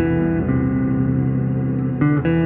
thank you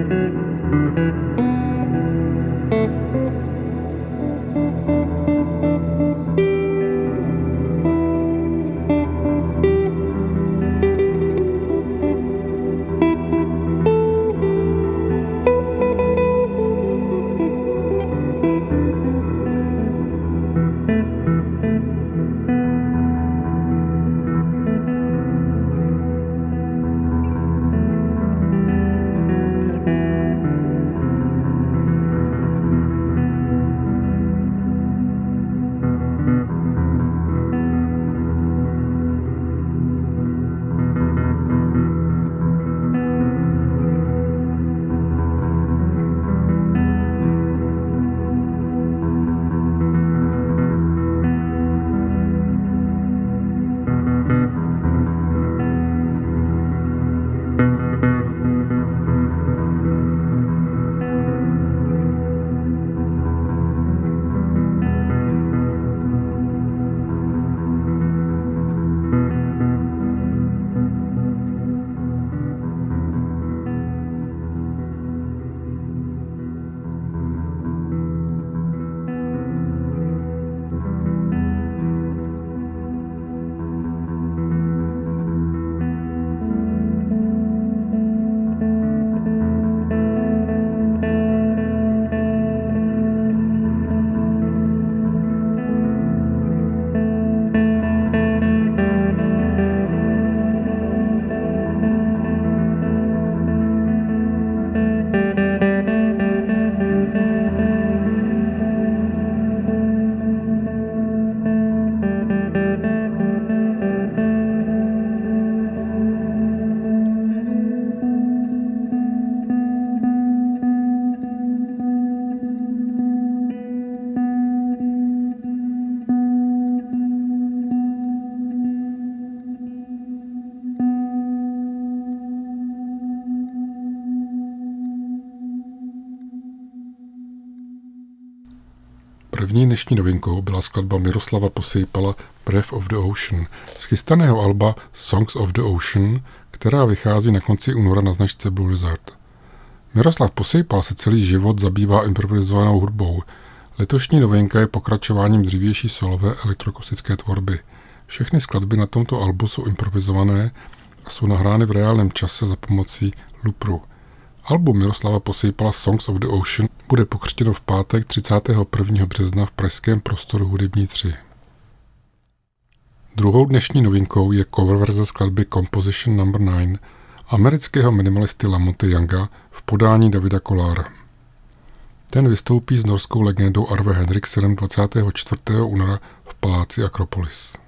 První dnešní novinkou byla skladba Miroslava Posejpala Breath of the Ocean z chystaného alba Songs of the Ocean, která vychází na konci února na značce Blue Lizard. Miroslav Posejpal se celý život zabývá improvizovanou hudbou. Letošní novinka je pokračováním dřívější solové elektroakustické tvorby. Všechny skladby na tomto albu jsou improvizované a jsou nahrány v reálném čase za pomocí loopru. Album Miroslava Posejpala Songs of the Ocean bude pokřtěno v pátek 31. března v pražském prostoru Hudební 3. Druhou dnešní novinkou je cover verze skladby Composition No. 9 amerického minimalisty Lamonte Younga v podání Davida Kolára. Ten vystoupí s norskou legendou Arve Henriksenem 24. února v paláci Akropolis.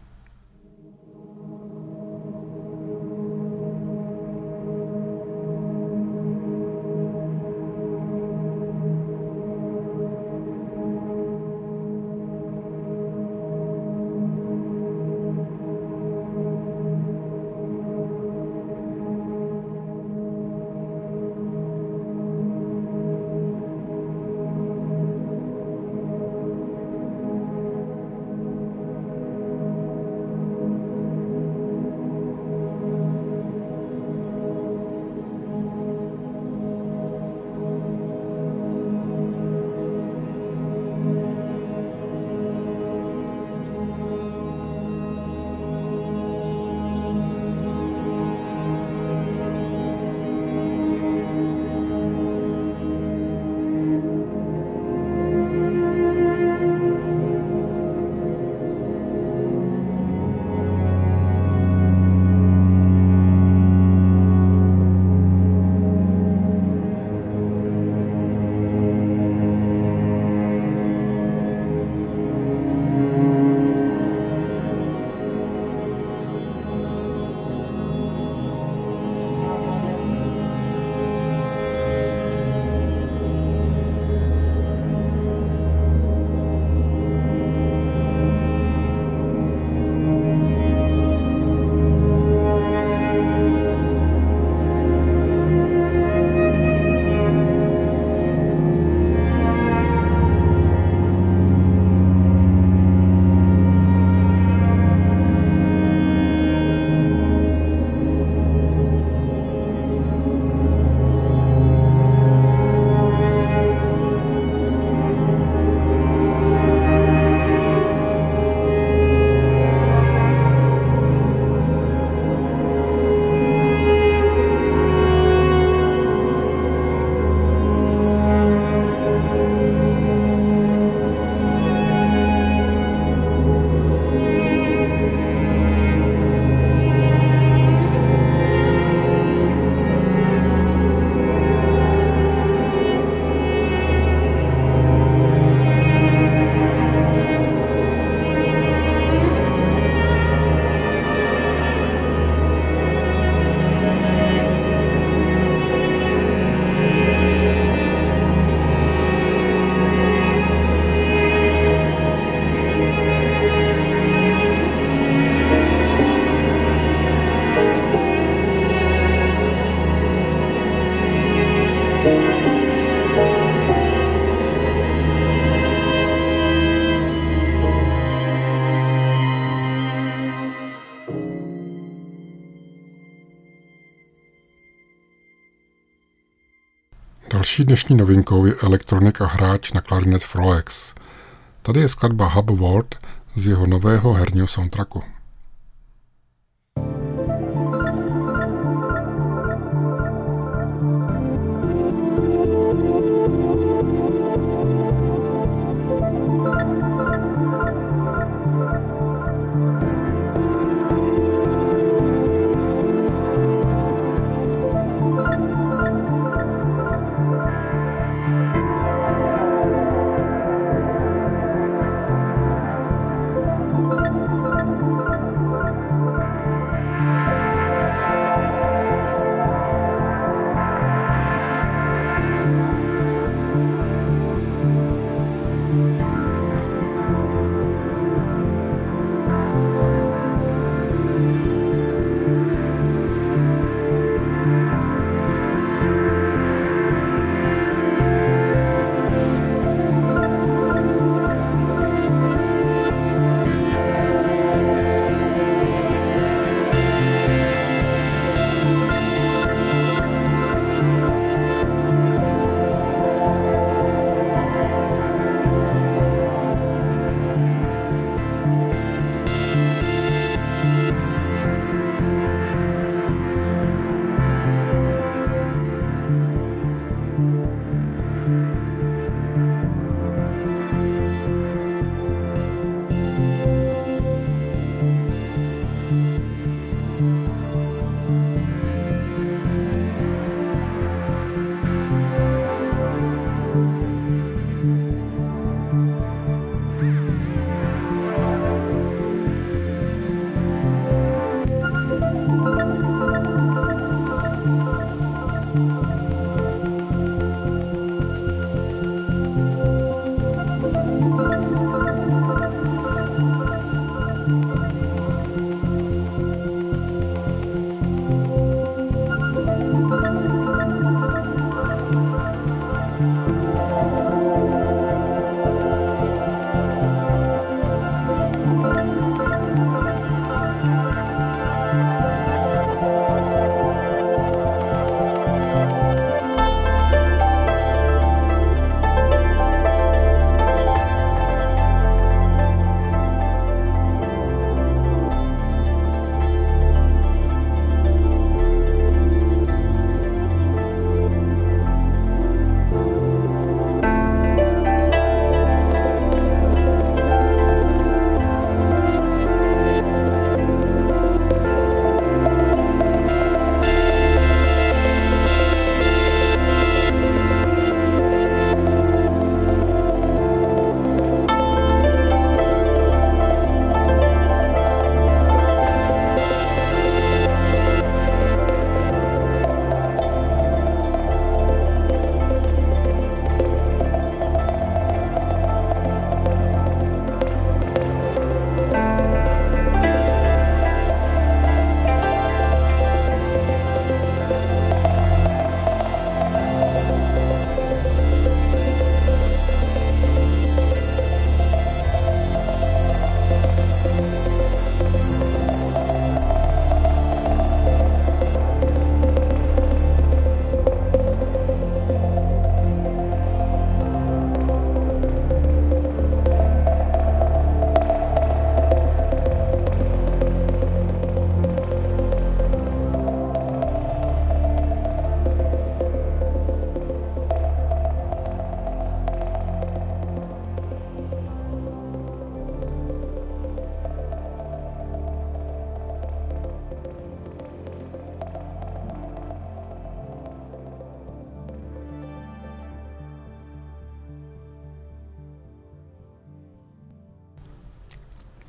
Další dnešní novinkou je elektronik a hráč na klarinet Froex. Tady je skladba Hub World z jeho nového herního soundtracku.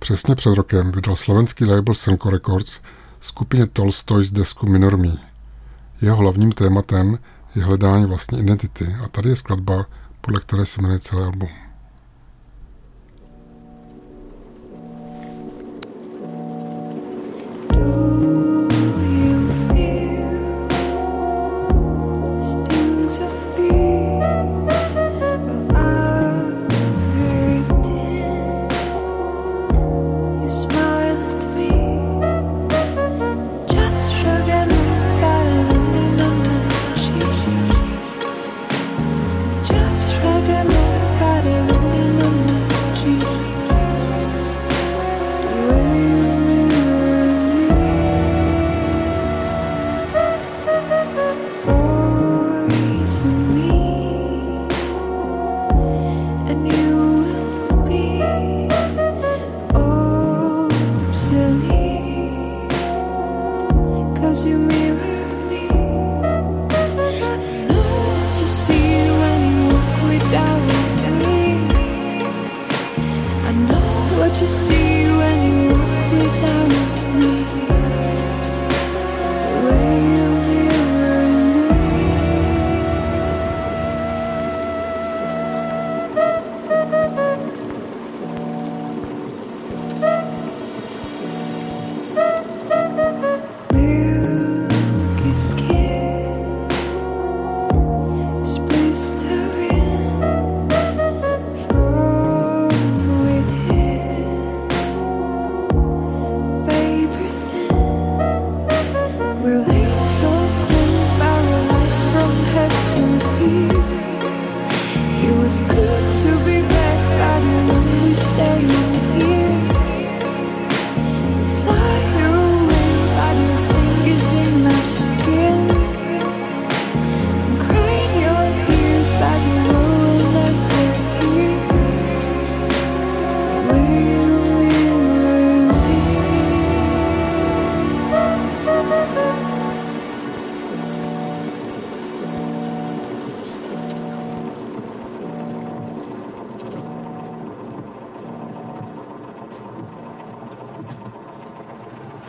Přesně před rokem vydal slovenský label Senko Records skupině Tolstoj z desku Minor Me. Jeho hlavním tématem je hledání vlastní identity a tady je skladba, podle které se jmenuje celé album.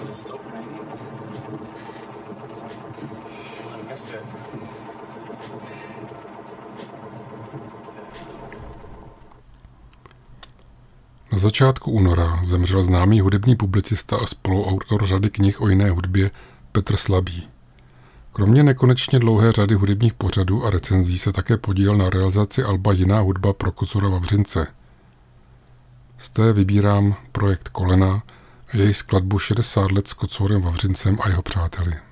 Na začátku února zemřel známý hudební publicista a spoluautor řady knih o jiné hudbě Petr Slabý. Kromě nekonečně dlouhé řady hudebních pořadů a recenzí se také podílel na realizaci alba Jiná hudba pro Kocura Vavřince. Z té vybírám projekt Kolena její skladbu 60 let s Kocourem Vavřincem a jeho přáteli.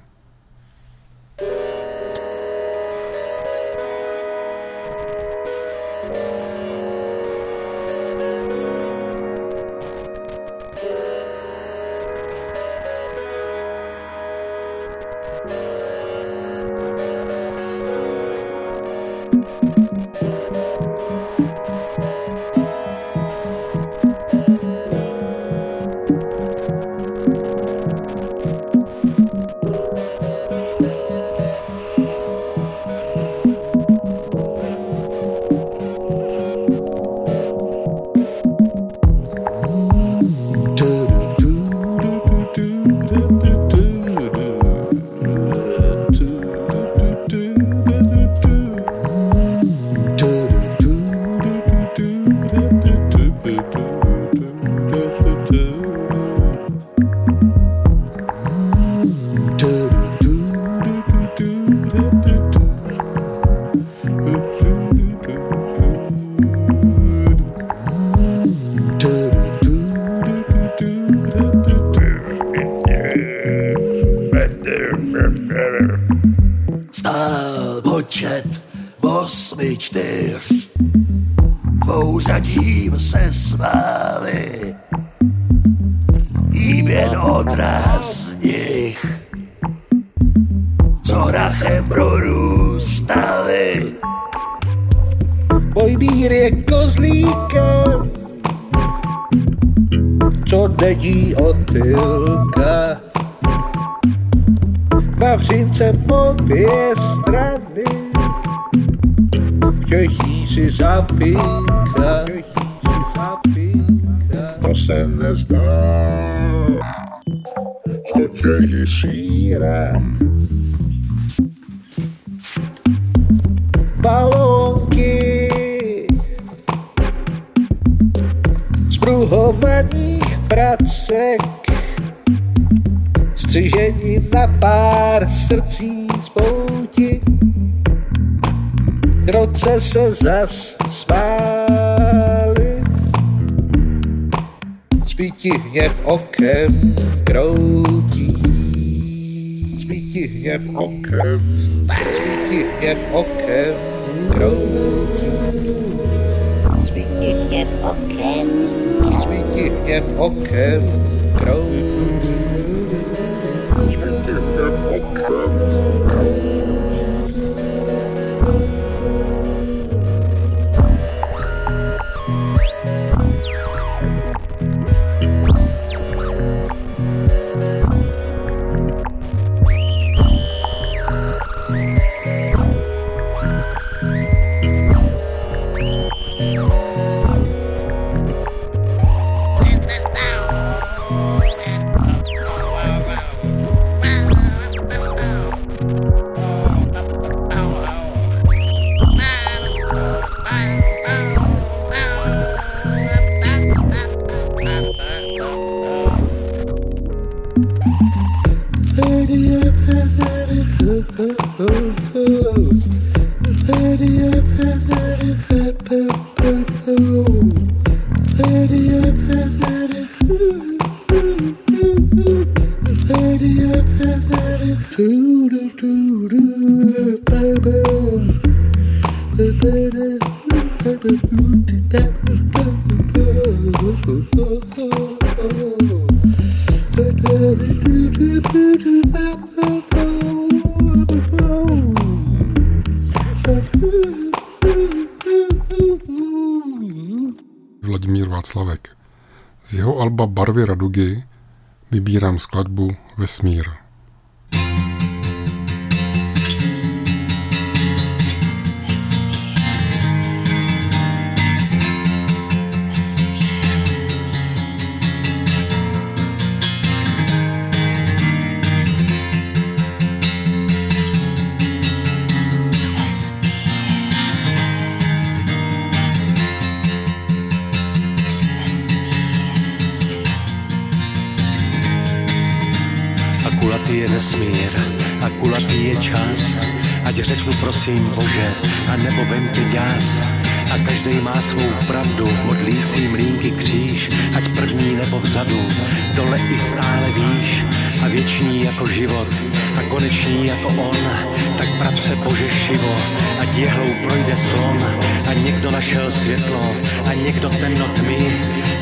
počet osmi čtyř. Pouřadím se sváli, jím jen odraz z nich. Co hrachem prorůstali. Bojbír je kozlíkem, co dedí od. Vavřince po dvě strany, těší si zapíka to se nezdá, že těší síra. Balonky z pruhovaných pracek střižení na pár srdcí z pouti. Roce se zas spály, spíti hněv okem kroutí. Spíti hněv okem, spíti hněv okem kroutí. Spíti hněv okem, Spíti hněv okem kroutí. Skladbu tak bratře Bože šivo, ať jehlou projde slon, a někdo našel světlo, a někdo temno tmy,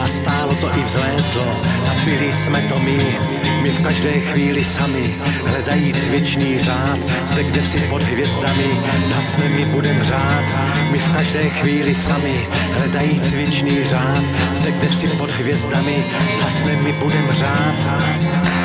a stálo to i vzlétlo, a byli jsme to my, my v každé chvíli sami, hledajíc věčný řád, zde kde si pod hvězdami, zhasne mi budem řád. My v každé chvíli sami, hledajíc věčný řád, zde kde si pod hvězdami, zhasne mi budem řád.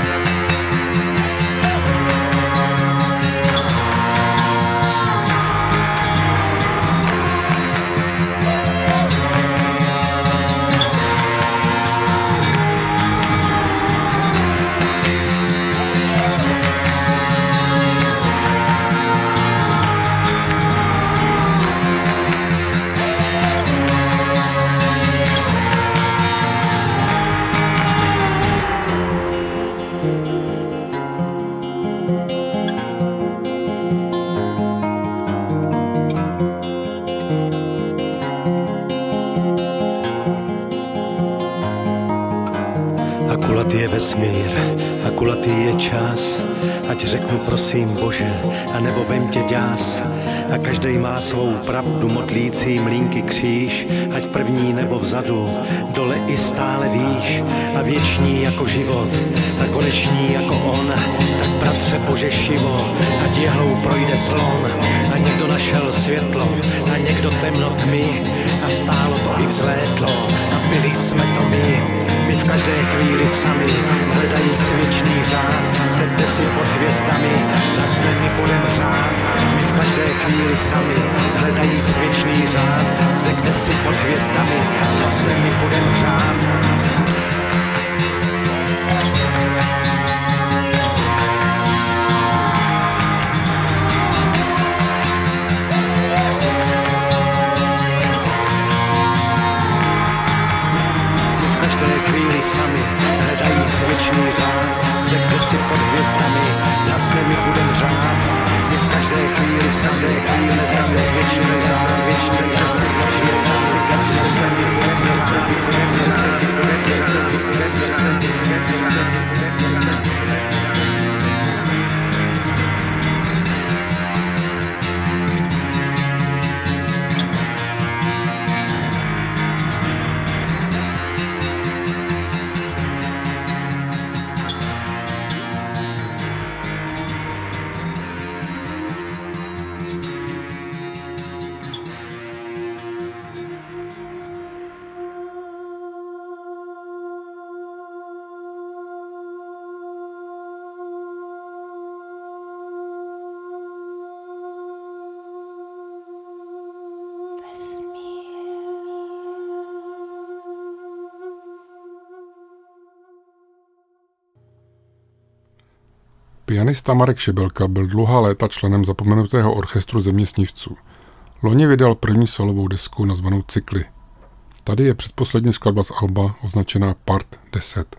Každý má svou pravdu, modlící mlínky kříž. Ať první nebo vzadu, dole i stále výš. A věčný jako život, a koneční jako on. Tak bratře Bože šivo, ať jehlou projde slon. A někdo našel světlo, a někdo temno tmy. A stálo to i vzlétlo, a byli jsme to my. My v každé chvíli sami, hledajíc věčný řád, zde si pod hvězdami, zase mi budem řád. V každé chvíli sami, hledajíc věčný řád, zde kde si pod hvězdami, zase mi budem řád. Pianista Marek Šebelka byl dlouhá léta členem zapomenutého orchestru zeměsnivců. Loni vydal první solovou desku nazvanou Cykly. Tady je předposlední skladba z Alba označená Part 10.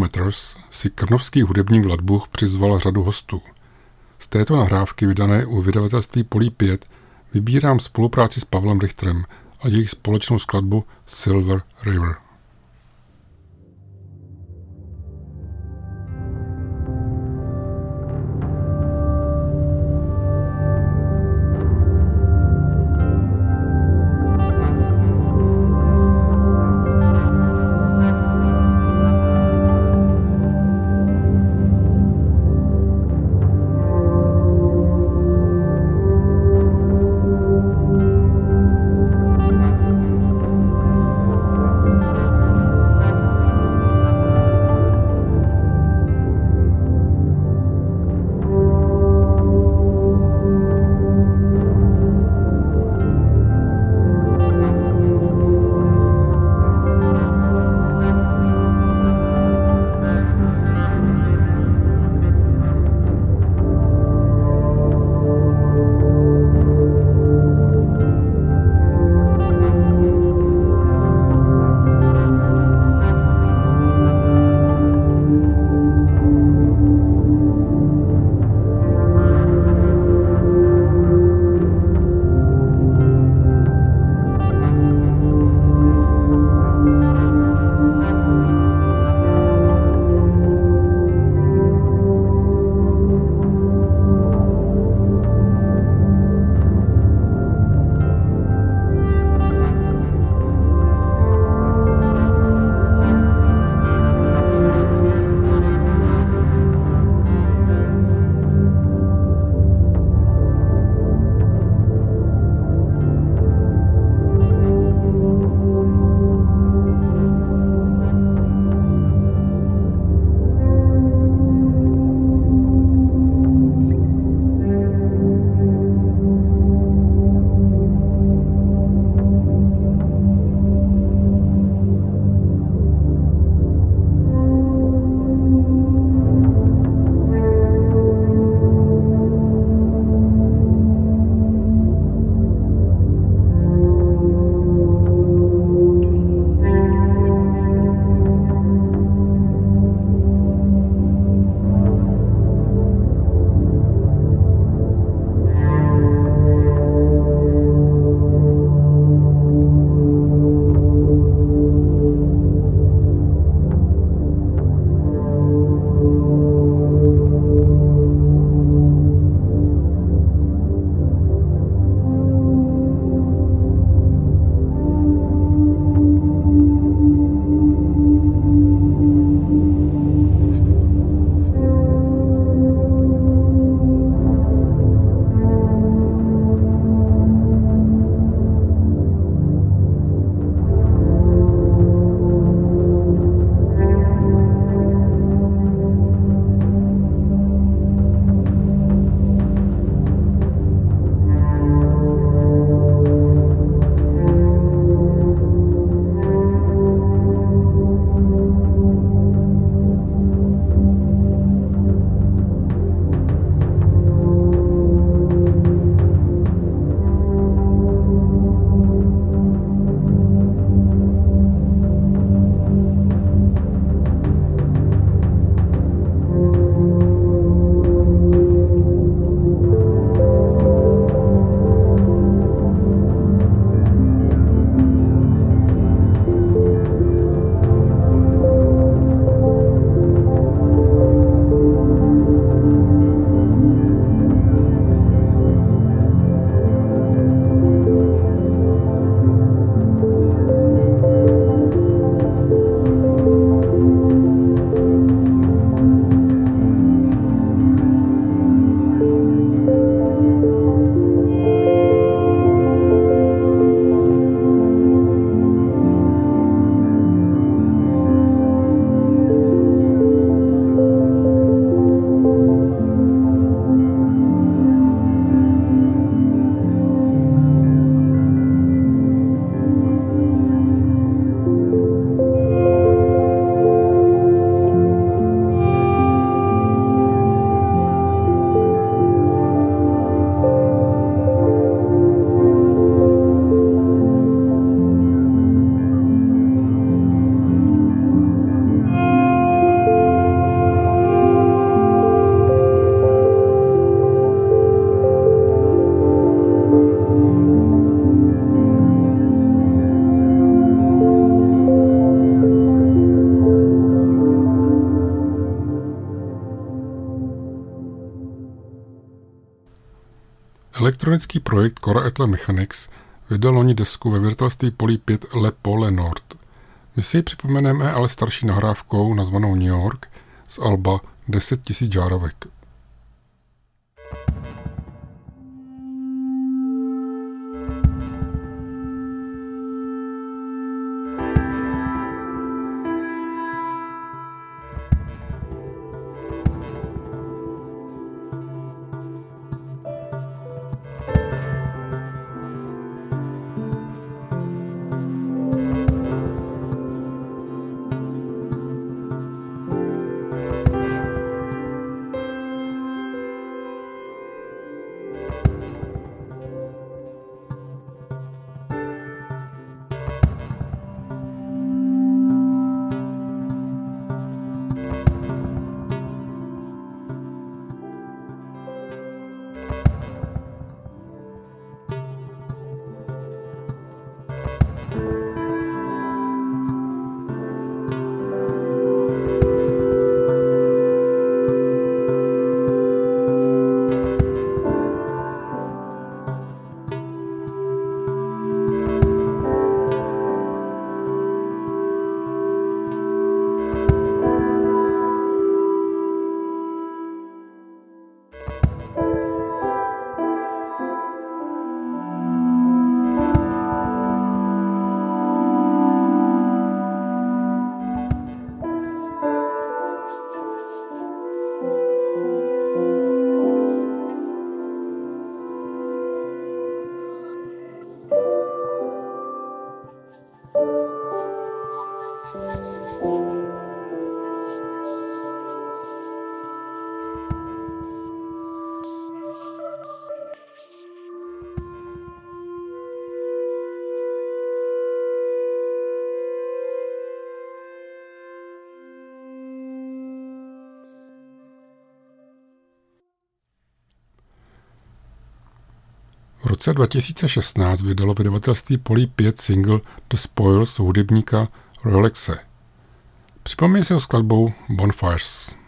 Matters si krnovský hudebník Vladbuch přizval řadu hostů. Z této nahrávky vydané u vydavatelství Polí 5 vybírám spolupráci s Pavlem Richterem a jejich společnou skladbu Silver River. Elektronický projekt Cora Etle Mechanics vydal loni desku ve vydavatelství Poly 5 Le Pole Nord. My si ji připomeneme ale starší nahrávkou nazvanou New York z alba 10 000 žárovek. Roce 2016 vydalo vydavatelství Poly 5 single The Spoils hudebníka Rolexe. Připomeň si ho skladbou Bonfires.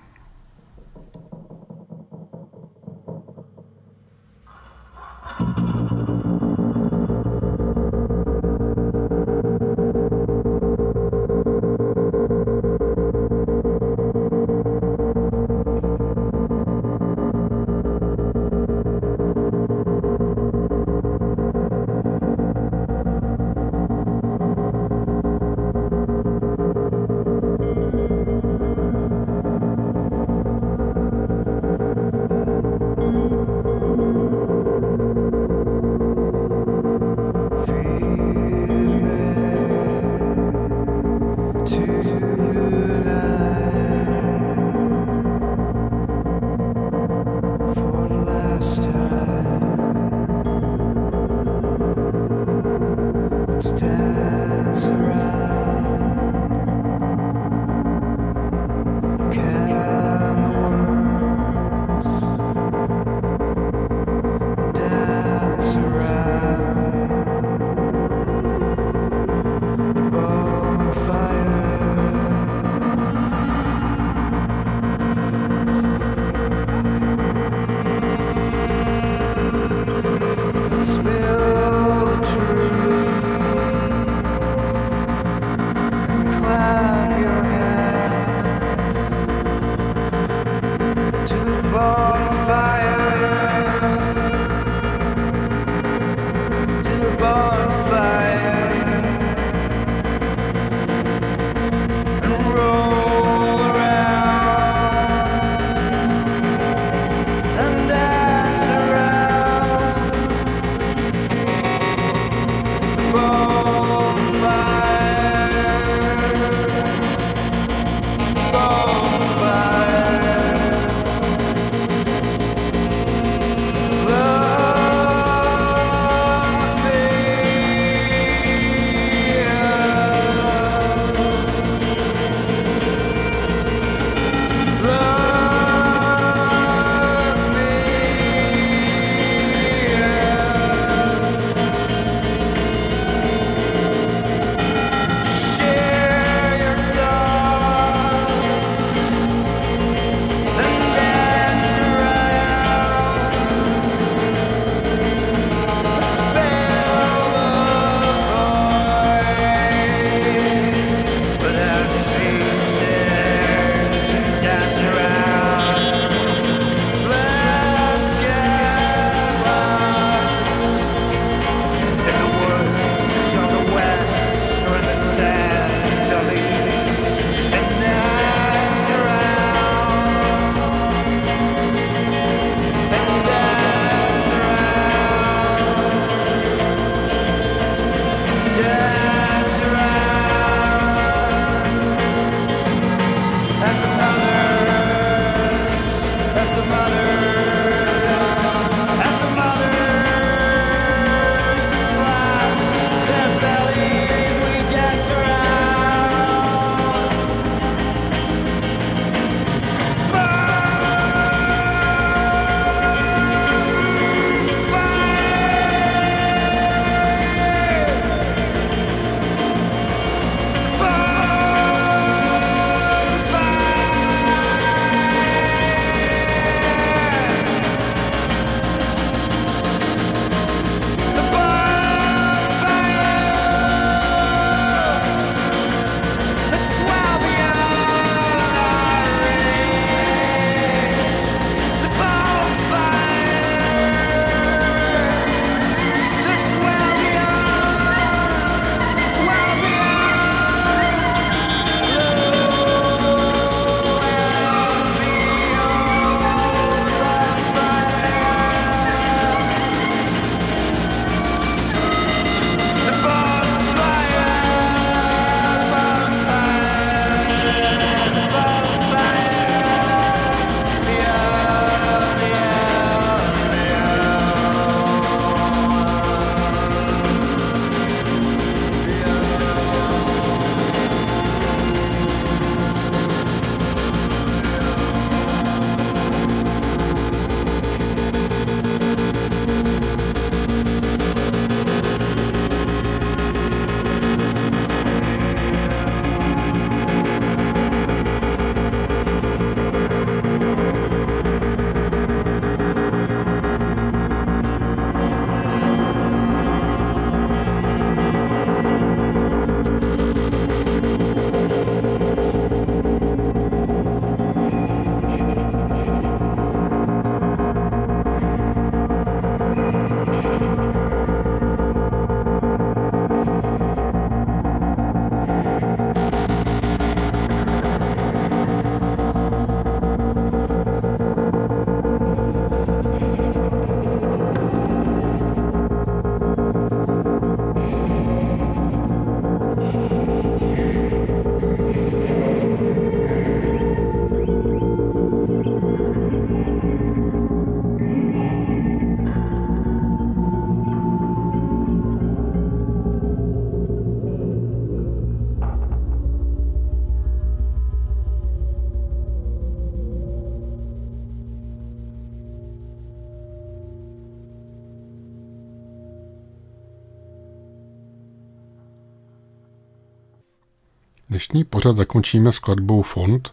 Dnešní pořad zakončíme skladbou Fond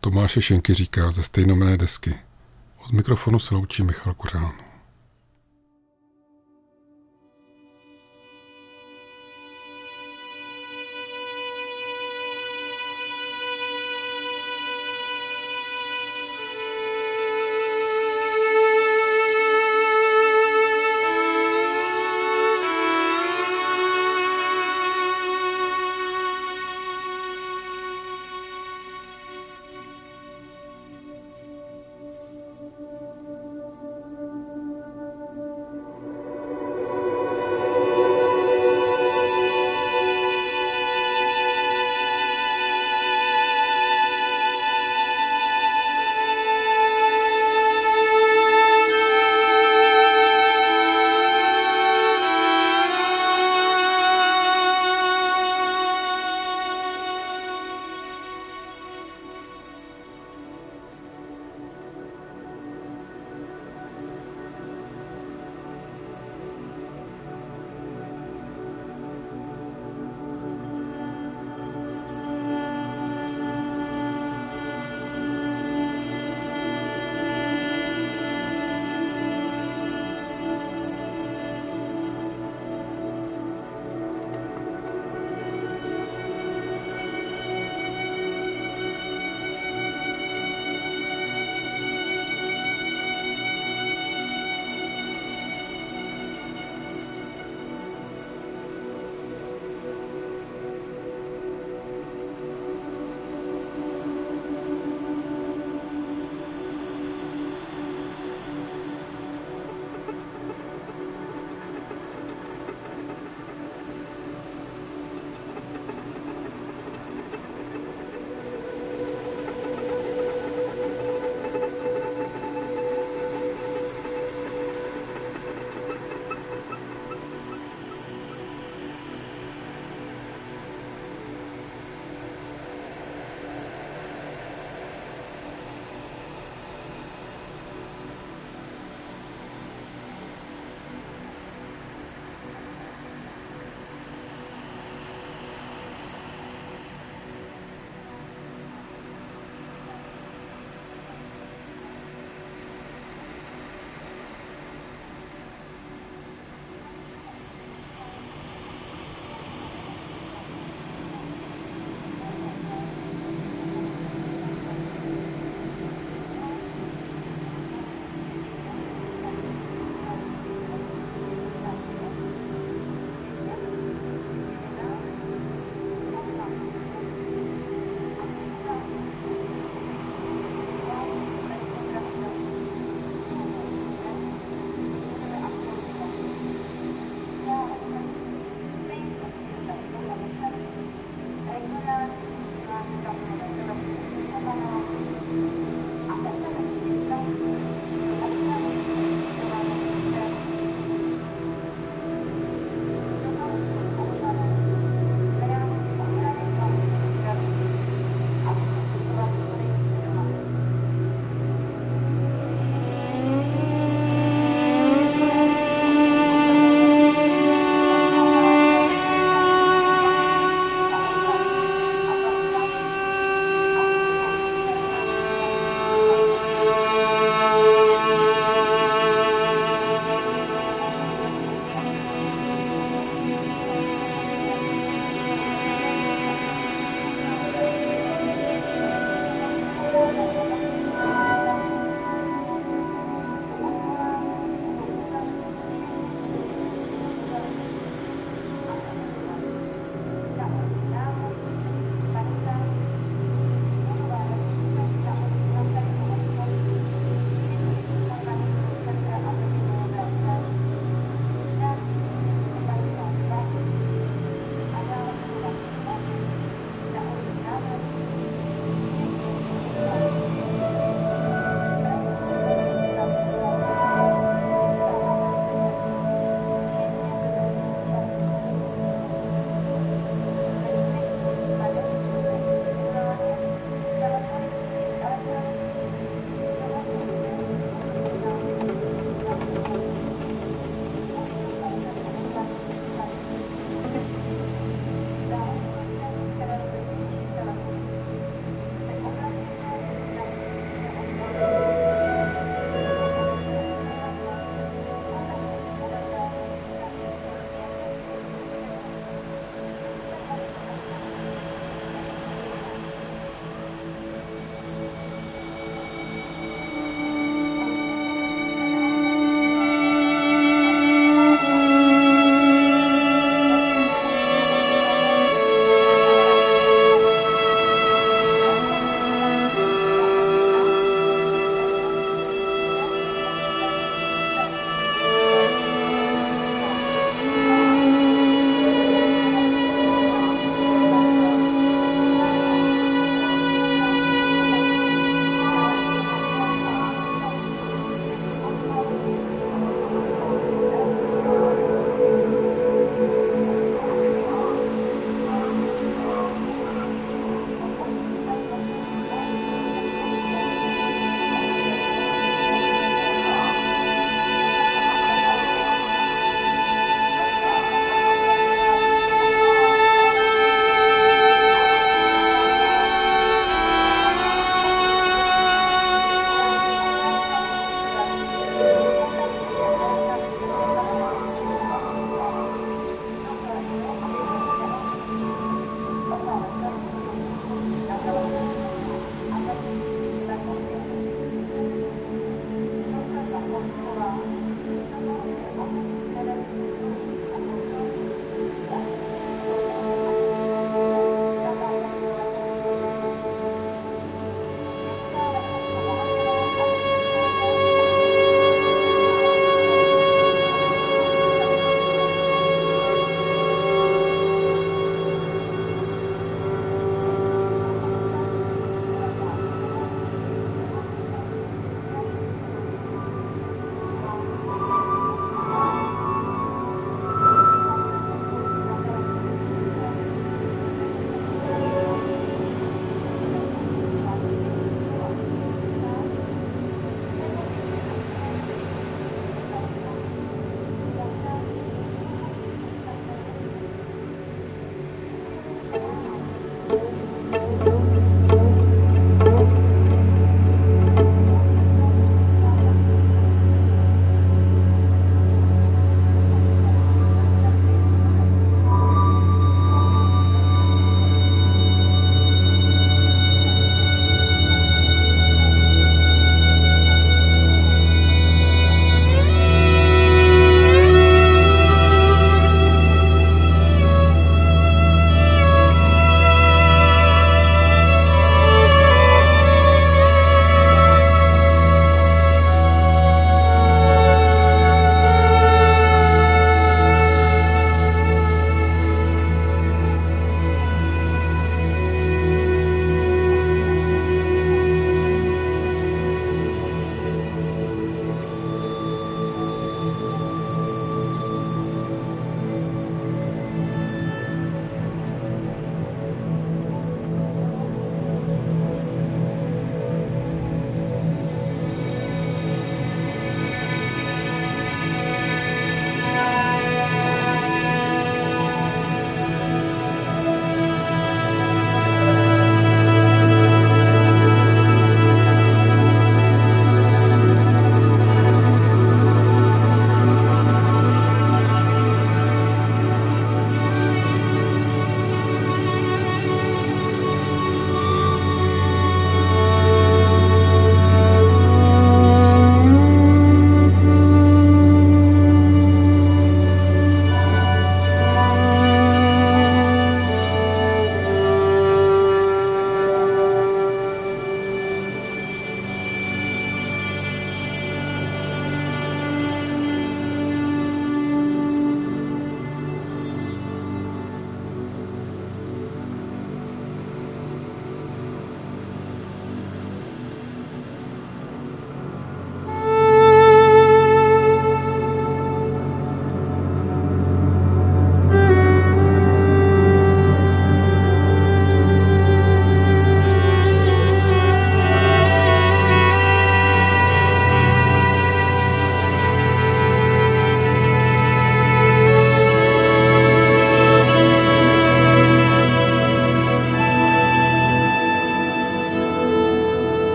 Tomáše Šenky říká ze stejnomené desky. Od mikrofonu se loučí Michal Kuřán.